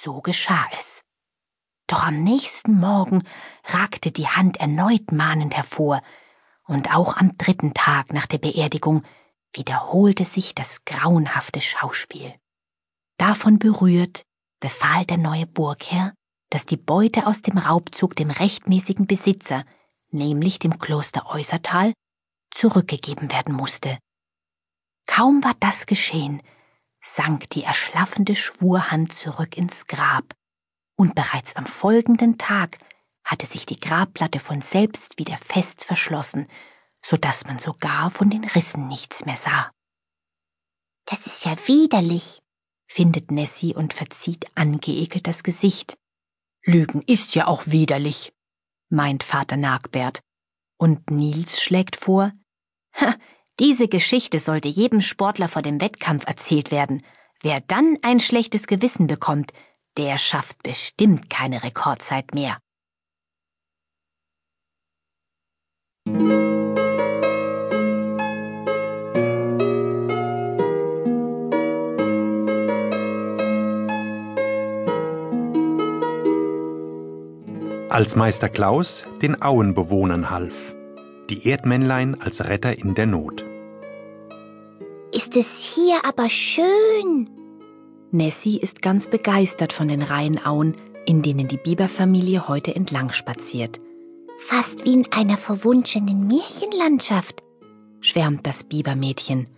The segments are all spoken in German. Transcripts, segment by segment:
So geschah es. Doch am nächsten Morgen ragte die Hand erneut mahnend hervor, und auch am dritten Tag nach der Beerdigung wiederholte sich das grauenhafte Schauspiel. Davon berührt, befahl der neue Burgherr, dass die Beute aus dem Raubzug dem rechtmäßigen Besitzer, nämlich dem Kloster Äußertal, zurückgegeben werden musste. Kaum war das geschehen, sank die erschlaffende Schwurhand zurück ins Grab, und bereits am folgenden Tag hatte sich die Grabplatte von selbst wieder fest verschlossen, so dass man sogar von den Rissen nichts mehr sah. Das ist ja widerlich, findet Nessie und verzieht angeekelt das Gesicht. Lügen ist ja auch widerlich, meint Vater Nagbert. Und Nils schlägt vor, ha, diese Geschichte sollte jedem Sportler vor dem Wettkampf erzählt werden. Wer dann ein schlechtes Gewissen bekommt, der schafft bestimmt keine Rekordzeit mehr. als Meister Klaus den Auenbewohnern half, die Erdmännlein als Retter in der Not. Ist es hier aber schön. Nessie ist ganz begeistert von den Rheinauen, in denen die Biberfamilie heute entlang spaziert. Fast wie in einer verwunschenen Märchenlandschaft, schwärmt das Bibermädchen.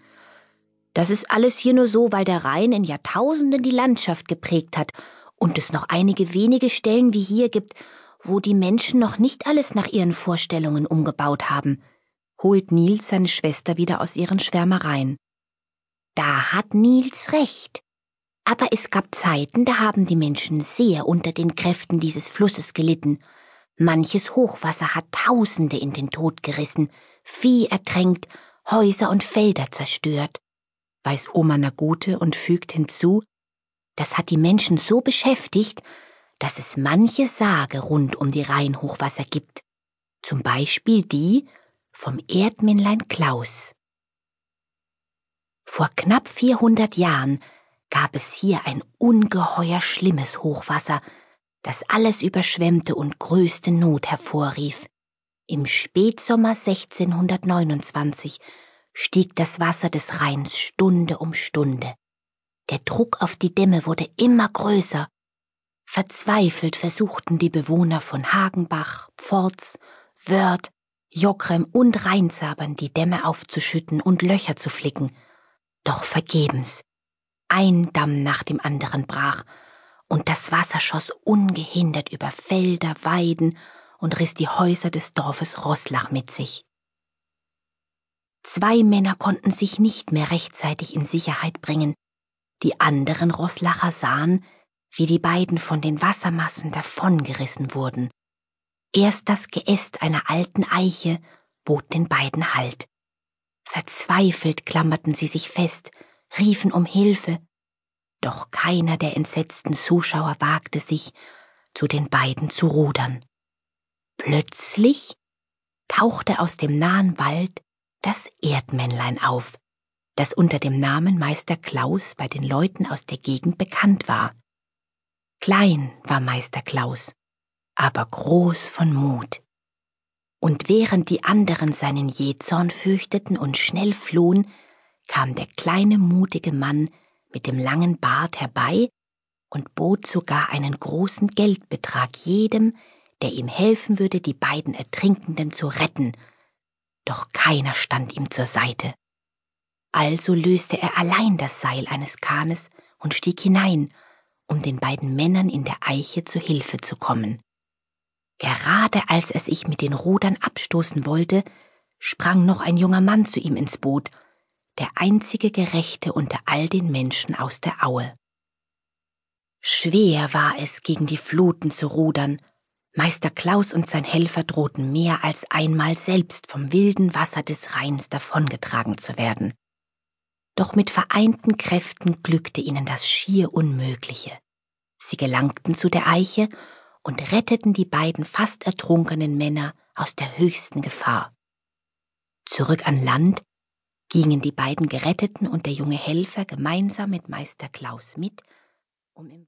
Das ist alles hier nur so, weil der Rhein in Jahrtausenden die Landschaft geprägt hat und es noch einige wenige Stellen wie hier gibt, wo die Menschen noch nicht alles nach ihren Vorstellungen umgebaut haben, holt Nils seine Schwester wieder aus ihren Schwärmereien. Da hat Nils recht. Aber es gab Zeiten, da haben die Menschen sehr unter den Kräften dieses Flusses gelitten. Manches Hochwasser hat Tausende in den Tod gerissen, Vieh ertränkt, Häuser und Felder zerstört, weiß Oma Nagute und fügt hinzu, das hat die Menschen so beschäftigt, dass es manche Sage rund um die Rheinhochwasser gibt, zum Beispiel die vom Erdmännlein Klaus. Vor knapp 400 Jahren gab es hier ein ungeheuer schlimmes Hochwasser, das alles überschwemmte und größte Not hervorrief. Im Spätsommer 1629 stieg das Wasser des Rheins Stunde um Stunde. Der Druck auf die Dämme wurde immer größer Verzweifelt versuchten die Bewohner von Hagenbach, Pforz, Wörth, Jockrem und Rheinsabern die Dämme aufzuschütten und Löcher zu flicken. Doch vergebens. Ein Damm nach dem anderen brach, und das Wasser schoss ungehindert über Felder, Weiden und riss die Häuser des Dorfes Roslach mit sich. Zwei Männer konnten sich nicht mehr rechtzeitig in Sicherheit bringen. Die anderen Roslacher sahen, wie die beiden von den Wassermassen davongerissen wurden. Erst das Geäst einer alten Eiche bot den beiden Halt. Verzweifelt klammerten sie sich fest, riefen um Hilfe, doch keiner der entsetzten Zuschauer wagte sich, zu den beiden zu rudern. Plötzlich tauchte aus dem nahen Wald das Erdmännlein auf, das unter dem Namen Meister Klaus bei den Leuten aus der Gegend bekannt war. Klein war Meister Klaus, aber groß von Mut. Und während die anderen seinen Jähzorn fürchteten und schnell flohen, kam der kleine mutige Mann mit dem langen Bart herbei und bot sogar einen großen Geldbetrag jedem, der ihm helfen würde, die beiden Ertrinkenden zu retten. Doch keiner stand ihm zur Seite. Also löste er allein das Seil eines Kahnes und stieg hinein um den beiden Männern in der Eiche zu Hilfe zu kommen. Gerade als er sich mit den Rudern abstoßen wollte, sprang noch ein junger Mann zu ihm ins Boot, der einzige Gerechte unter all den Menschen aus der Aue. Schwer war es, gegen die Fluten zu rudern. Meister Klaus und sein Helfer drohten mehr als einmal selbst vom wilden Wasser des Rheins davongetragen zu werden doch mit vereinten Kräften glückte ihnen das schier Unmögliche. Sie gelangten zu der Eiche und retteten die beiden fast ertrunkenen Männer aus der höchsten Gefahr. Zurück an Land gingen die beiden Geretteten und der junge Helfer gemeinsam mit Meister Klaus mit, um im